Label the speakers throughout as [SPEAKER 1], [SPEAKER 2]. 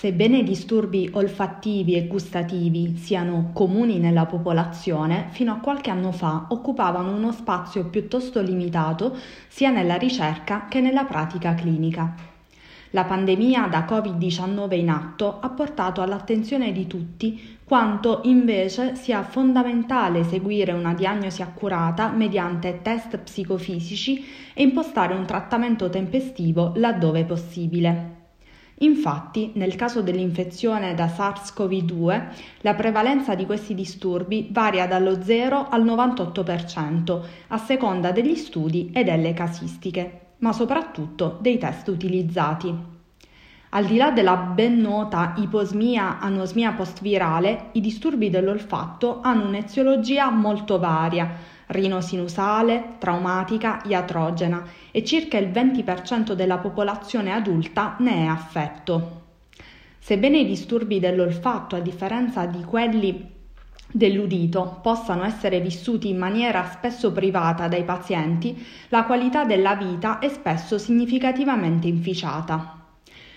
[SPEAKER 1] Sebbene i disturbi olfattivi e gustativi siano comuni nella popolazione, fino a qualche anno fa occupavano uno spazio piuttosto limitato sia nella ricerca che nella pratica clinica. La pandemia da Covid-19 in atto ha portato all'attenzione di tutti quanto invece sia fondamentale seguire una diagnosi accurata mediante test psicofisici e impostare un trattamento tempestivo laddove possibile. Infatti, nel caso dell'infezione da SARS-CoV-2, la prevalenza di questi disturbi varia dallo 0 al 98% a seconda degli studi e delle casistiche, ma soprattutto dei test utilizzati. Al di là della ben nota iposmia anosmia postvirale, i disturbi dell'olfatto hanno un'eziologia molto varia, rinosinusale, traumatica, iatrogena e circa il 20% della popolazione adulta ne è affetto. Sebbene i disturbi dell'olfatto, a differenza di quelli dell'udito possano essere vissuti in maniera spesso privata dai pazienti, la qualità della vita è spesso significativamente inficiata.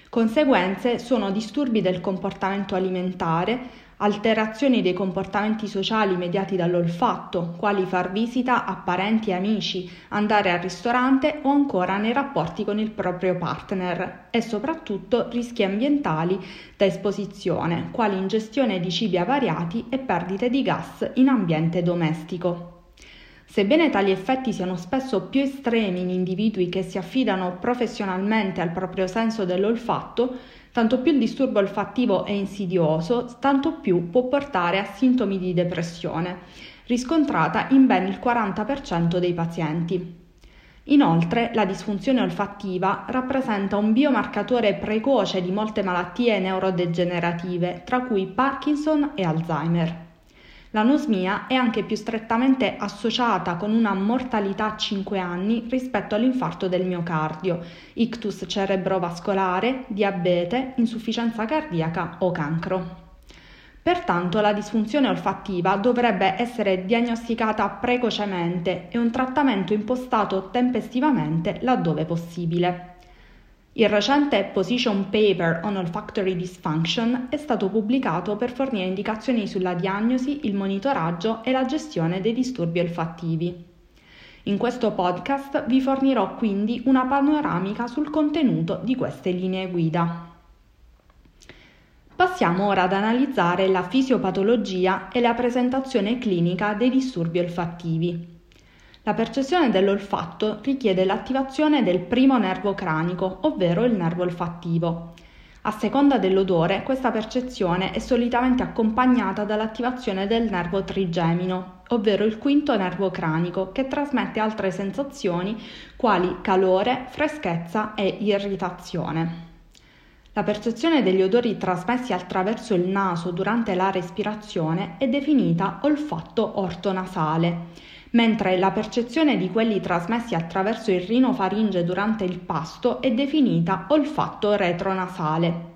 [SPEAKER 1] Conseguenze sono disturbi del comportamento alimentare, alterazioni dei comportamenti sociali mediati dall'olfatto, quali far visita a parenti e amici, andare al ristorante o ancora nei rapporti con il proprio partner e soprattutto rischi ambientali da esposizione, quali ingestione di cibi avariati e perdite di gas in ambiente domestico. Sebbene tali effetti siano spesso più estremi in individui che si affidano professionalmente al proprio senso dell'olfatto, Tanto più il disturbo olfattivo è insidioso, tanto più può portare a sintomi di depressione, riscontrata in ben il 40% dei pazienti. Inoltre, la disfunzione olfattiva rappresenta un biomarcatore precoce di molte malattie neurodegenerative, tra cui Parkinson e Alzheimer. L'anosmia è anche più strettamente associata con una mortalità a 5 anni rispetto all'infarto del miocardio, ictus cerebrovascolare, diabete, insufficienza cardiaca o cancro. Pertanto la disfunzione olfattiva dovrebbe essere diagnosticata precocemente e un trattamento impostato tempestivamente laddove possibile. Il recente Position Paper on Olfactory Dysfunction è stato pubblicato per fornire indicazioni sulla diagnosi, il monitoraggio e la gestione dei disturbi olfattivi. In questo podcast vi fornirò quindi una panoramica sul contenuto di queste linee guida. Passiamo ora ad analizzare la fisiopatologia e la presentazione clinica dei disturbi olfattivi. La percezione dell'olfatto richiede l'attivazione del primo nervo cranico, ovvero il nervo olfattivo. A seconda dell'odore, questa percezione è solitamente accompagnata dall'attivazione del nervo trigemino, ovvero il quinto nervo cranico, che trasmette altre sensazioni quali calore, freschezza e irritazione. La percezione degli odori trasmessi attraverso il naso durante la respirazione è definita olfatto ortonasale mentre la percezione di quelli trasmessi attraverso il rinofaringe durante il pasto è definita olfatto retronasale.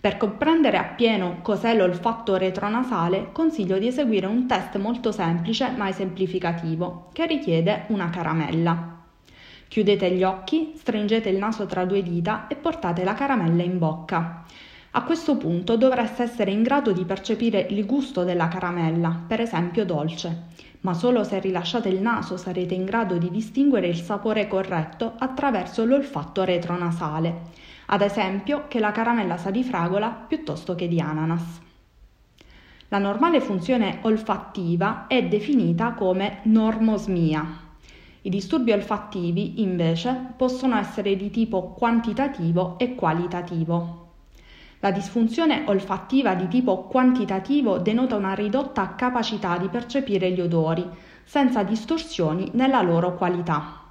[SPEAKER 1] Per comprendere appieno cos'è l'olfatto retronasale, consiglio di eseguire un test molto semplice ma esemplificativo, che richiede una caramella. Chiudete gli occhi, stringete il naso tra due dita e portate la caramella in bocca. A questo punto dovreste essere in grado di percepire il gusto della caramella, per esempio dolce ma solo se rilasciate il naso sarete in grado di distinguere il sapore corretto attraverso l'olfatto retronasale, ad esempio che la caramella sa di fragola piuttosto che di ananas. La normale funzione olfattiva è definita come normosmia. I disturbi olfattivi, invece, possono essere di tipo quantitativo e qualitativo. La disfunzione olfattiva di tipo quantitativo denota una ridotta capacità di percepire gli odori, senza distorsioni nella loro qualità.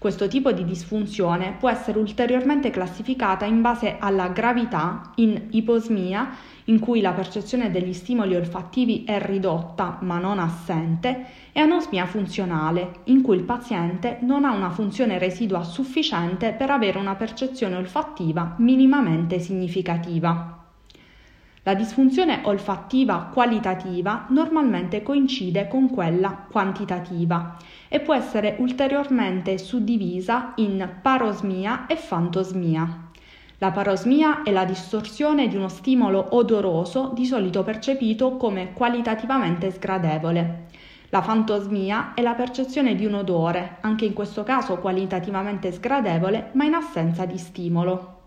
[SPEAKER 1] Questo tipo di disfunzione può essere ulteriormente classificata in base alla gravità in iposmia, in cui la percezione degli stimoli olfattivi è ridotta ma non assente, e anosmia funzionale, in cui il paziente non ha una funzione residua sufficiente per avere una percezione olfattiva minimamente significativa. La disfunzione olfattiva qualitativa normalmente coincide con quella quantitativa e può essere ulteriormente suddivisa in parosmia e fantosmia. La parosmia è la distorsione di uno stimolo odoroso di solito percepito come qualitativamente sgradevole. La fantosmia è la percezione di un odore, anche in questo caso qualitativamente sgradevole, ma in assenza di stimolo.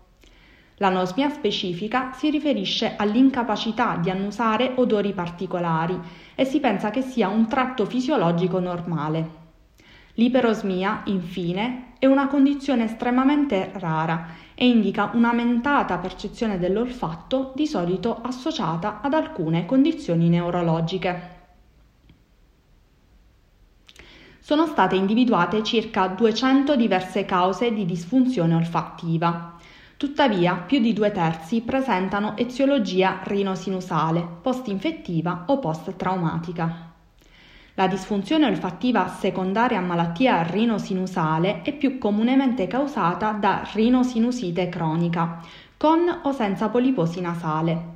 [SPEAKER 1] L'anosmia specifica si riferisce all'incapacità di annusare odori particolari e si pensa che sia un tratto fisiologico normale. L'iperosmia, infine, è una condizione estremamente rara e indica un'aumentata percezione dell'olfatto, di solito associata ad alcune condizioni neurologiche. Sono state individuate circa 200 diverse cause di disfunzione olfattiva. Tuttavia, più di due terzi presentano eziologia rinosinusale, post-infettiva o post-traumatica. La disfunzione olfattiva secondaria a malattia rinosinusale è più comunemente causata da rinosinusite cronica, con o senza poliposi nasale.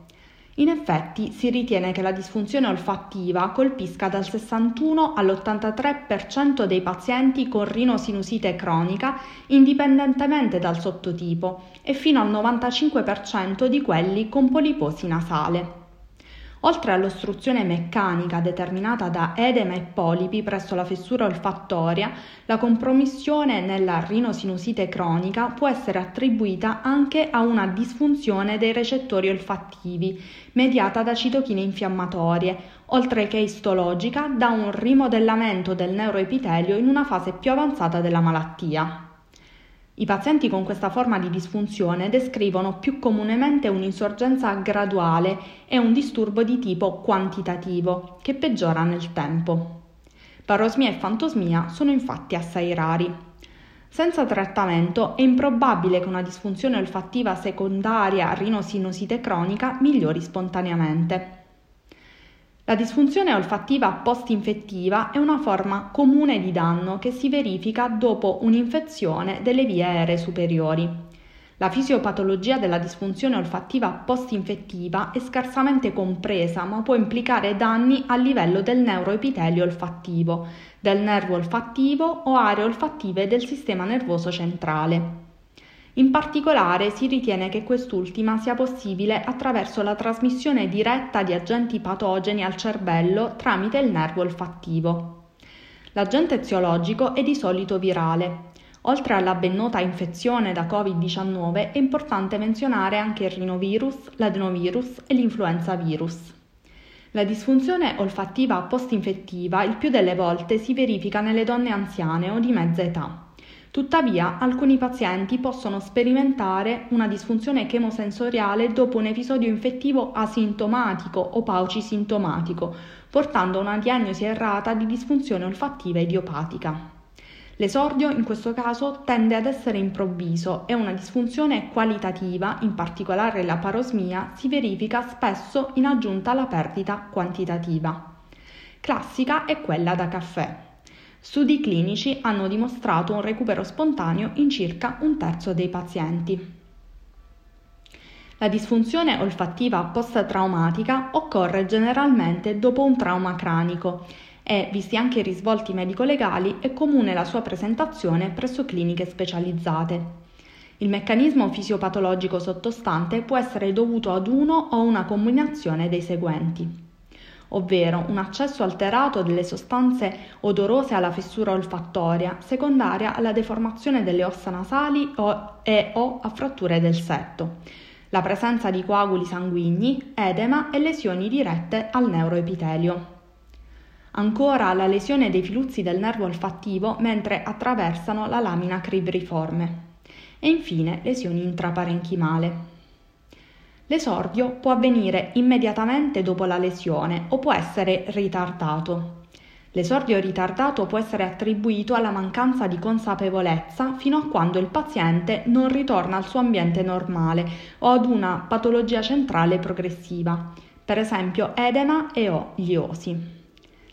[SPEAKER 1] In effetti si ritiene che la disfunzione olfattiva colpisca dal 61 all'83% dei pazienti con rinosinusite cronica indipendentemente dal sottotipo e fino al 95% di quelli con poliposi nasale. Oltre all'ostruzione meccanica determinata da edema e polipi presso la fessura olfattoria, la compromissione nella rinosinusite cronica può essere attribuita anche a una disfunzione dei recettori olfattivi, mediata da citochine infiammatorie, oltre che istologica da un rimodellamento del neuroepitelio in una fase più avanzata della malattia. I pazienti con questa forma di disfunzione descrivono più comunemente un'insorgenza graduale e un disturbo di tipo quantitativo, che peggiora nel tempo. Parosmia e fantosmia sono infatti assai rari. Senza trattamento è improbabile che una disfunzione olfattiva secondaria a rinosinosite cronica migliori spontaneamente. La disfunzione olfattiva post-infettiva è una forma comune di danno che si verifica dopo un'infezione delle vie aeree superiori. La fisiopatologia della disfunzione olfattiva post-infettiva è scarsamente compresa, ma può implicare danni a livello del neuroepitelio olfattivo, del nervo olfattivo o aree olfattive del sistema nervoso centrale. In particolare si ritiene che quest'ultima sia possibile attraverso la trasmissione diretta di agenti patogeni al cervello tramite il nervo olfattivo. L'agente eziologico è di solito virale. Oltre alla ben nota infezione da Covid-19 è importante menzionare anche il rinovirus, l'adenovirus e l'influenza virus. La disfunzione olfattiva post-infettiva il più delle volte si verifica nelle donne anziane o di mezza età. Tuttavia, alcuni pazienti possono sperimentare una disfunzione chemosensoriale dopo un episodio infettivo asintomatico o paucisintomatico, portando a una diagnosi errata di disfunzione olfattiva idiopatica. L'esordio in questo caso tende ad essere improvviso e una disfunzione qualitativa, in particolare la parosmia, si verifica spesso in aggiunta alla perdita quantitativa. Classica è quella da caffè. Studi clinici hanno dimostrato un recupero spontaneo in circa un terzo dei pazienti. La disfunzione olfattiva post-traumatica occorre generalmente dopo un trauma cranico e, visti anche i risvolti medico-legali, è comune la sua presentazione presso cliniche specializzate. Il meccanismo fisiopatologico sottostante può essere dovuto ad uno o una combinazione dei seguenti ovvero un accesso alterato delle sostanze odorose alla fessura olfattoria, secondaria alla deformazione delle ossa nasali o, e o a fratture del setto, la presenza di coaguli sanguigni, edema e lesioni dirette al neuroepitelio. Ancora la lesione dei filuzzi del nervo olfattivo mentre attraversano la lamina cribriforme. E infine lesioni intraparenchimale. L'esordio può avvenire immediatamente dopo la lesione o può essere ritardato. L'esordio ritardato può essere attribuito alla mancanza di consapevolezza fino a quando il paziente non ritorna al suo ambiente normale o ad una patologia centrale progressiva, per esempio edema e o gliosi.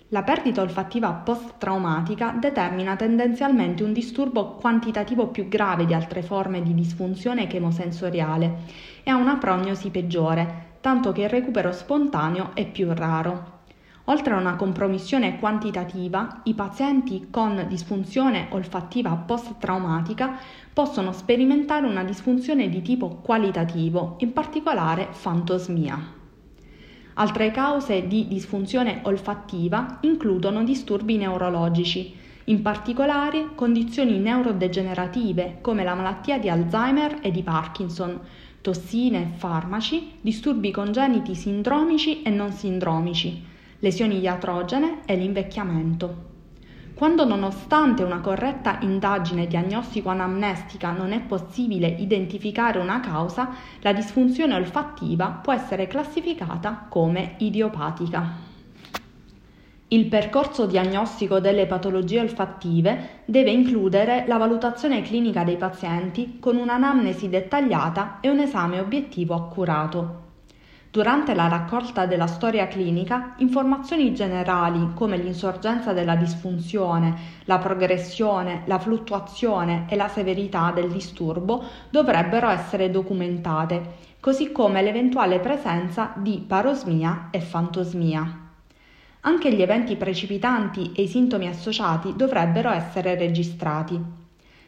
[SPEAKER 1] La perdita olfattiva post-traumatica determina tendenzialmente un disturbo quantitativo più grave di altre forme di disfunzione chemosensoriale e ha una prognosi peggiore, tanto che il recupero spontaneo è più raro. Oltre a una compromissione quantitativa, i pazienti con disfunzione olfattiva post-traumatica possono sperimentare una disfunzione di tipo qualitativo, in particolare fantosmia. Altre cause di disfunzione olfattiva includono disturbi neurologici, in particolare condizioni neurodegenerative come la malattia di Alzheimer e di Parkinson, tossine e farmaci, disturbi congeniti sindromici e non sindromici, lesioni iatrogene e l'invecchiamento. Quando nonostante una corretta indagine diagnostico-anamnestica non è possibile identificare una causa, la disfunzione olfattiva può essere classificata come idiopatica. Il percorso diagnostico delle patologie olfattive deve includere la valutazione clinica dei pazienti con un'anamnesi dettagliata e un esame obiettivo accurato. Durante la raccolta della storia clinica, informazioni generali come l'insorgenza della disfunzione, la progressione, la fluttuazione e la severità del disturbo dovrebbero essere documentate, così come l'eventuale presenza di parosmia e fantosmia. Anche gli eventi precipitanti e i sintomi associati dovrebbero essere registrati.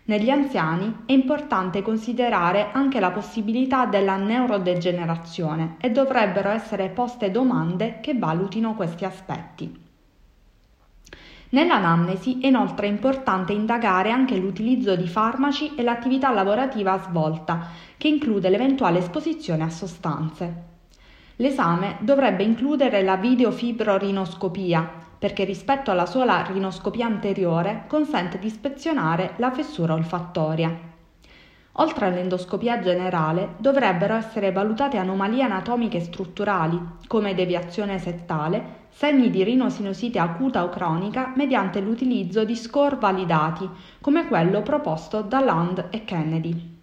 [SPEAKER 1] Negli anziani è importante considerare anche la possibilità della neurodegenerazione e dovrebbero essere poste domande che valutino questi aspetti. Nell'anamnesi è inoltre importante indagare anche l'utilizzo di farmaci e l'attività lavorativa svolta, che include l'eventuale esposizione a sostanze. L'esame dovrebbe includere la videofibrorinoscopia, perché rispetto alla sola rinoscopia anteriore consente di ispezionare la fessura olfattoria. Oltre all'endoscopia generale, dovrebbero essere valutate anomalie anatomiche strutturali, come deviazione settale, segni di rinosinosite acuta o cronica mediante l'utilizzo di score validati, come quello proposto da Land e Kennedy.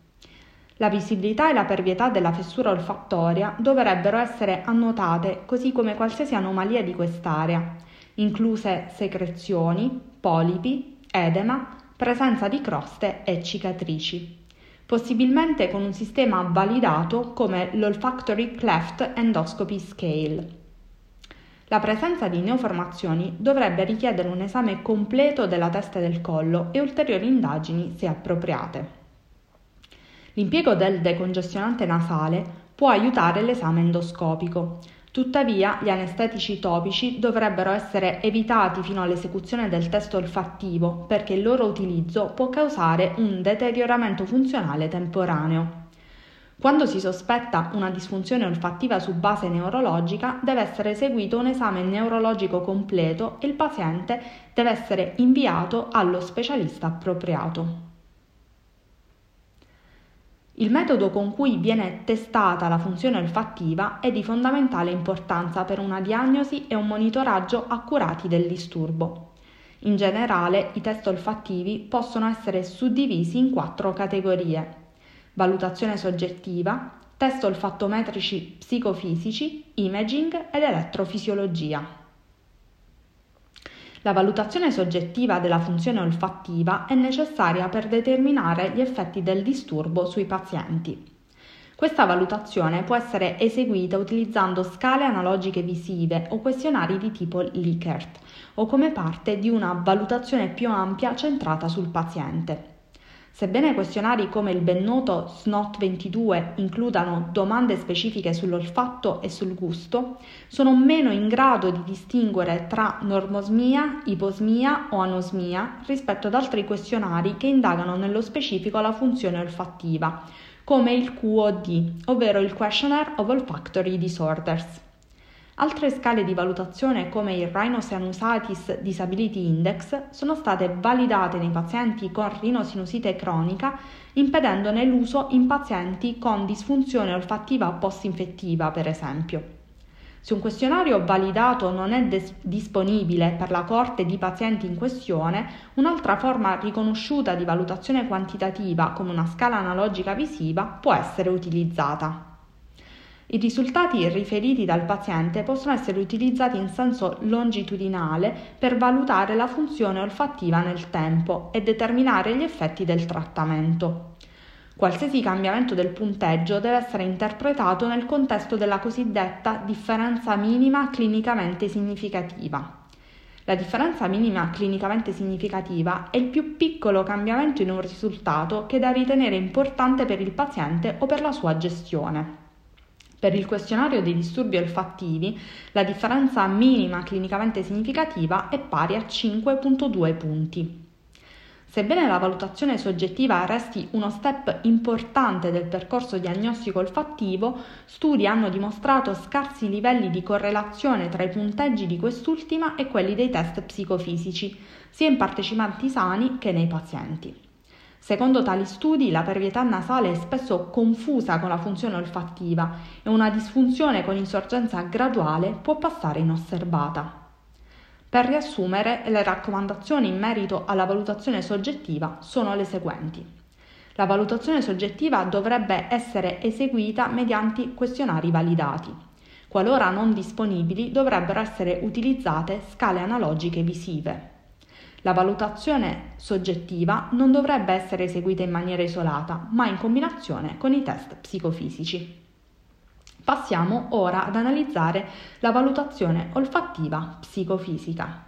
[SPEAKER 1] La visibilità e la pervietà della fessura olfattoria dovrebbero essere annotate, così come qualsiasi anomalia di quest'area, incluse secrezioni, polipi, edema, presenza di croste e cicatrici, possibilmente con un sistema validato come l'Olfactory Cleft Endoscopy Scale. La presenza di neoformazioni dovrebbe richiedere un esame completo della testa e del collo e ulteriori indagini se appropriate. L'impiego del decongestionante nasale può aiutare l'esame endoscopico, Tuttavia, gli anestetici topici dovrebbero essere evitati fino all'esecuzione del test olfattivo perché il loro utilizzo può causare un deterioramento funzionale temporaneo. Quando si sospetta una disfunzione olfattiva su base neurologica, deve essere eseguito un esame neurologico completo e il paziente deve essere inviato allo specialista appropriato. Il metodo con cui viene testata la funzione olfattiva è di fondamentale importanza per una diagnosi e un monitoraggio accurati del disturbo. In generale, i test olfattivi possono essere suddivisi in quattro categorie. Valutazione soggettiva, test olfattometrici psicofisici, imaging ed elettrofisiologia. La valutazione soggettiva della funzione olfattiva è necessaria per determinare gli effetti del disturbo sui pazienti. Questa valutazione può essere eseguita utilizzando scale analogiche visive o questionari di tipo Likert o come parte di una valutazione più ampia centrata sul paziente. Sebbene questionari come il ben noto SNOT22 includano domande specifiche sull'olfatto e sul gusto, sono meno in grado di distinguere tra normosmia, iposmia o anosmia rispetto ad altri questionari che indagano nello specifico la funzione olfattiva, come il QOD, ovvero il Questionnaire of Olfactory Disorders. Altre scale di valutazione come il Rhinosinusitis Disability Index sono state validate nei pazienti con rinosinusite cronica, impedendone l'uso in pazienti con disfunzione olfattiva post-infettiva, per esempio. Se un questionario validato non è des- disponibile per la corte di pazienti in questione, un'altra forma riconosciuta di valutazione quantitativa come una scala analogica visiva può essere utilizzata. I risultati riferiti dal paziente possono essere utilizzati in senso longitudinale per valutare la funzione olfattiva nel tempo e determinare gli effetti del trattamento. Qualsiasi cambiamento del punteggio deve essere interpretato nel contesto della cosiddetta differenza minima clinicamente significativa. La differenza minima clinicamente significativa è il più piccolo cambiamento in un risultato che da ritenere importante per il paziente o per la sua gestione. Per il questionario dei disturbi olfattivi, la differenza minima clinicamente significativa è pari a 5.2 punti. Sebbene la valutazione soggettiva resti uno step importante del percorso diagnostico olfattivo, studi hanno dimostrato scarsi livelli di correlazione tra i punteggi di quest'ultima e quelli dei test psicofisici, sia in partecipanti sani che nei pazienti. Secondo tali studi, la pervietà nasale è spesso confusa con la funzione olfattiva e una disfunzione con insorgenza graduale può passare inosservata. Per riassumere, le raccomandazioni in merito alla valutazione soggettiva sono le seguenti. La valutazione soggettiva dovrebbe essere eseguita mediante questionari validati. Qualora non disponibili, dovrebbero essere utilizzate scale analogiche visive. La valutazione soggettiva non dovrebbe essere eseguita in maniera isolata, ma in combinazione con i test psicofisici. Passiamo ora ad analizzare la valutazione olfattiva psicofisica.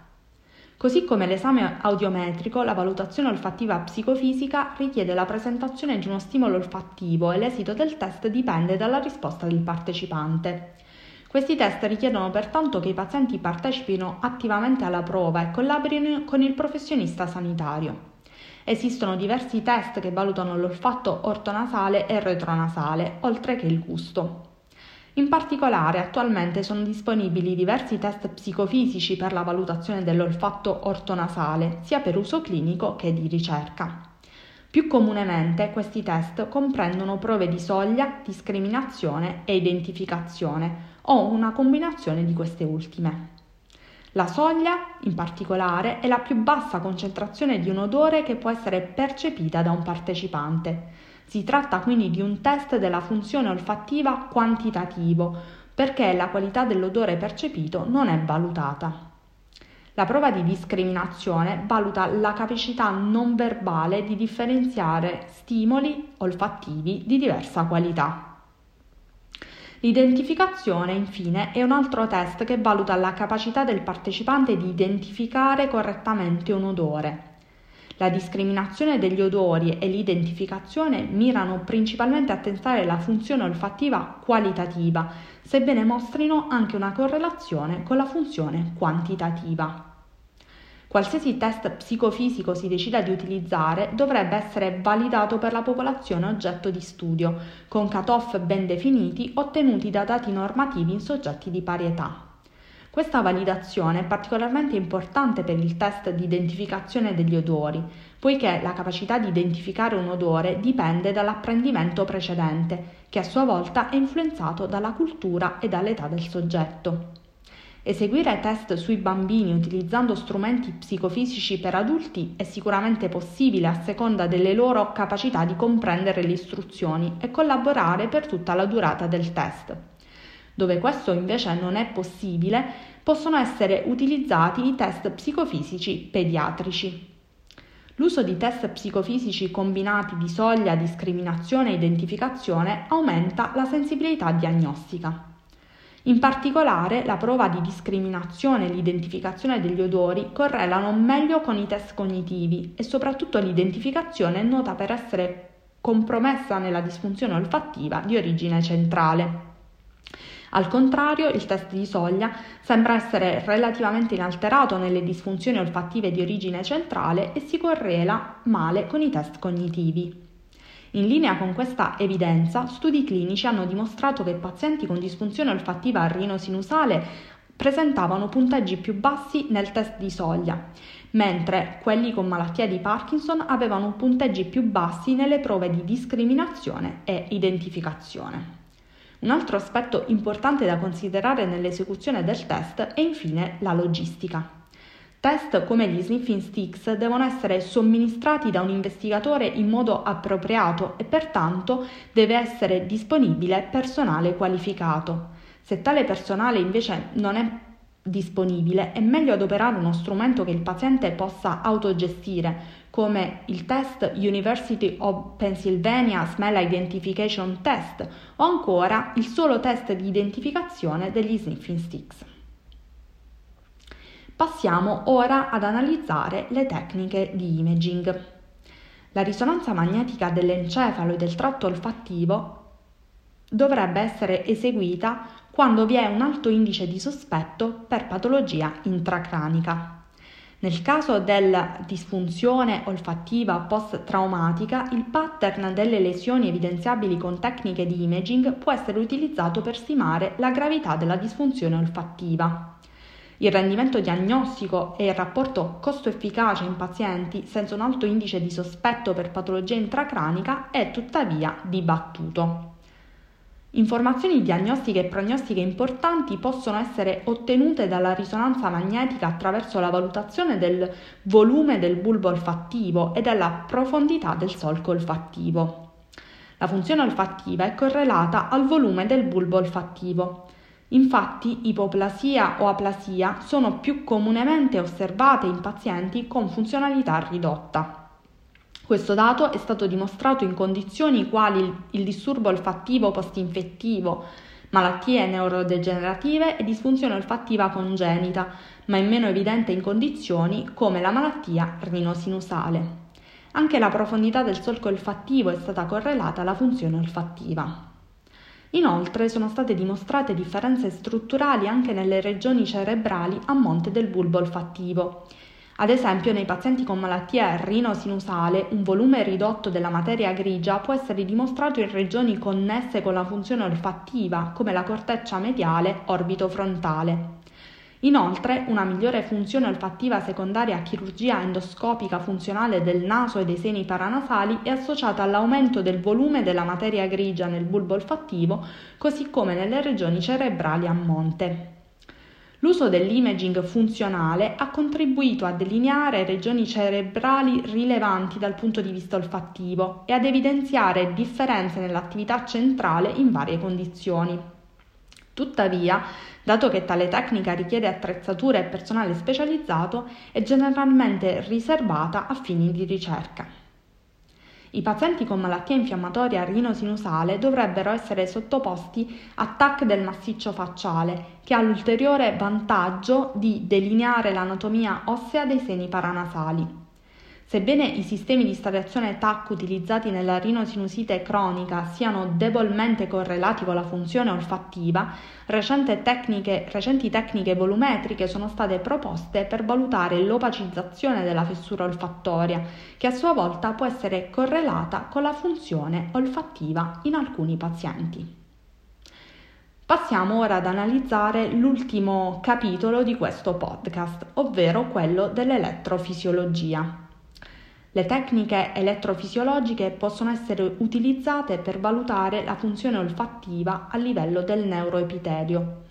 [SPEAKER 1] Così come l'esame audiometrico, la valutazione olfattiva psicofisica richiede la presentazione di uno stimolo olfattivo e l'esito del test dipende dalla risposta del partecipante. Questi test richiedono pertanto che i pazienti partecipino attivamente alla prova e collaborino con il professionista sanitario. Esistono diversi test che valutano l'olfatto ortonasale e retronasale, oltre che il gusto. In particolare, attualmente sono disponibili diversi test psicofisici per la valutazione dell'olfatto ortonasale, sia per uso clinico che di ricerca. Più comunemente questi test comprendono prove di soglia, discriminazione e identificazione o una combinazione di queste ultime. La soglia, in particolare, è la più bassa concentrazione di un odore che può essere percepita da un partecipante si tratta quindi di un test della funzione olfattiva quantitativo, perché la qualità dell'odore percepito non è valutata. La prova di discriminazione valuta la capacità non verbale di differenziare stimoli olfattivi di diversa qualità. L'identificazione, infine, è un altro test che valuta la capacità del partecipante di identificare correttamente un odore. La discriminazione degli odori e l'identificazione mirano principalmente a tentare la funzione olfattiva qualitativa, sebbene mostrino anche una correlazione con la funzione quantitativa. Qualsiasi test psicofisico si decida di utilizzare dovrebbe essere validato per la popolazione oggetto di studio, con cut-off ben definiti ottenuti da dati normativi in soggetti di pari età. Questa validazione è particolarmente importante per il test di identificazione degli odori, poiché la capacità di identificare un odore dipende dall'apprendimento precedente, che a sua volta è influenzato dalla cultura e dall'età del soggetto. Eseguire test sui bambini utilizzando strumenti psicofisici per adulti è sicuramente possibile a seconda delle loro capacità di comprendere le istruzioni e collaborare per tutta la durata del test. Dove questo invece non è possibile, possono essere utilizzati i test psicofisici pediatrici. L'uso di test psicofisici combinati di soglia, discriminazione e identificazione aumenta la sensibilità diagnostica. In particolare, la prova di discriminazione e l'identificazione degli odori correlano meglio con i test cognitivi e soprattutto l'identificazione è nota per essere compromessa nella disfunzione olfattiva di origine centrale. Al contrario, il test di soglia sembra essere relativamente inalterato nelle disfunzioni olfattive di origine centrale e si correla male con i test cognitivi. In linea con questa evidenza, studi clinici hanno dimostrato che pazienti con disfunzione olfattiva rinosinusale presentavano punteggi più bassi nel test di soglia, mentre quelli con malattia di Parkinson avevano punteggi più bassi nelle prove di discriminazione e identificazione. Un altro aspetto importante da considerare nell'esecuzione del test è infine la logistica. Test come gli sniffing sticks devono essere somministrati da un investigatore in modo appropriato e pertanto deve essere disponibile personale qualificato. Se tale personale invece non è disponibile, è meglio adoperare uno strumento che il paziente possa autogestire, come il test University of Pennsylvania Smell Identification Test o ancora il solo test di identificazione degli sniffing sticks. Passiamo ora ad analizzare le tecniche di imaging. La risonanza magnetica dell'encefalo e del tratto olfattivo dovrebbe essere eseguita quando vi è un alto indice di sospetto per patologia intracranica. Nel caso della disfunzione olfattiva post-traumatica, il pattern delle lesioni evidenziabili con tecniche di imaging può essere utilizzato per stimare la gravità della disfunzione olfattiva. Il rendimento diagnostico e il rapporto costo-efficacia in pazienti senza un alto indice di sospetto per patologia intracranica è tuttavia dibattuto. Informazioni diagnostiche e prognostiche importanti possono essere ottenute dalla risonanza magnetica attraverso la valutazione del volume del bulbo olfattivo e della profondità del solco olfattivo. La funzione olfattiva è correlata al volume del bulbo olfattivo. Infatti, ipoplasia o aplasia sono più comunemente osservate in pazienti con funzionalità ridotta. Questo dato è stato dimostrato in condizioni quali il disturbo olfattivo postinfettivo, malattie neurodegenerative e disfunzione olfattiva congenita, ma è meno evidente in condizioni come la malattia rinosinusale. Anche la profondità del solco olfattivo è stata correlata alla funzione olfattiva. Inoltre sono state dimostrate differenze strutturali anche nelle regioni cerebrali a monte del bulbo olfattivo ad esempio, nei pazienti con malattia rinosinusale, un volume ridotto della materia grigia può essere dimostrato in regioni connesse con la funzione olfattiva, come la corteccia mediale orbito-frontale. Inoltre, una migliore funzione olfattiva secondaria a chirurgia endoscopica funzionale del naso e dei seni paranasali è associata all'aumento del volume della materia grigia nel bulbo olfattivo, così come nelle regioni cerebrali a monte. L'uso dell'imaging funzionale ha contribuito a delineare regioni cerebrali rilevanti dal punto di vista olfattivo e ad evidenziare differenze nell'attività centrale in varie condizioni. Tuttavia, dato che tale tecnica richiede attrezzature e personale specializzato, è generalmente riservata a fini di ricerca. I pazienti con malattia infiammatoria rinosinusale dovrebbero essere sottoposti a TAC del massiccio facciale, che ha l'ulteriore vantaggio di delineare l'anatomia ossea dei seni paranasali. Sebbene i sistemi di stariazione TAC utilizzati nella rinosinusite cronica siano debolmente correlati con la funzione olfattiva, tecniche, recenti tecniche volumetriche sono state proposte per valutare l'opacizzazione della fessura olfattoria, che a sua volta può essere correlata con la funzione olfattiva in alcuni pazienti. Passiamo ora ad analizzare l'ultimo capitolo di questo podcast, ovvero quello dell'elettrofisiologia. Le tecniche elettrofisiologiche possono essere utilizzate per valutare la funzione olfattiva a livello del neuroepitelio.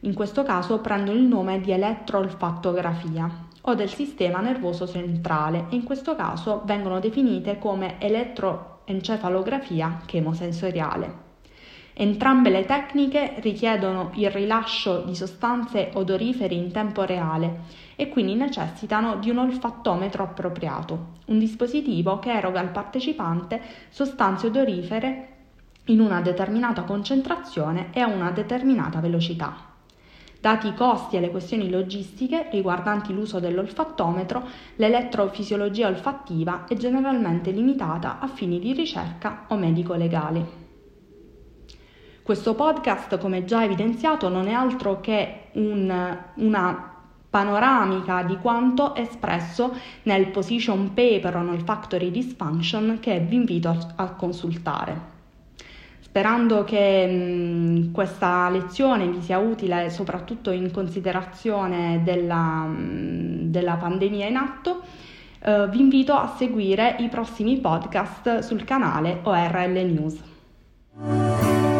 [SPEAKER 1] In questo caso prendono il nome di elettroolfattografia o del sistema nervoso centrale e in questo caso vengono definite come elettroencefalografia chemosensoriale. Entrambe le tecniche richiedono il rilascio di sostanze odorifere in tempo reale e quindi necessitano di un olfattometro appropriato, un dispositivo che eroga al partecipante sostanze odorifere in una determinata concentrazione e a una determinata velocità. Dati i costi e le questioni logistiche riguardanti l'uso dell'olfattometro, l'elettrofisiologia olfattiva è generalmente limitata a fini di ricerca o medico-legali. Questo podcast, come già evidenziato, non è altro che un, una panoramica di quanto espresso nel position paper o nel factory dysfunction che vi invito a, a consultare. Sperando che mh, questa lezione vi sia utile soprattutto in considerazione della, mh, della pandemia in atto, eh, vi invito a seguire i prossimi podcast sul canale ORL News.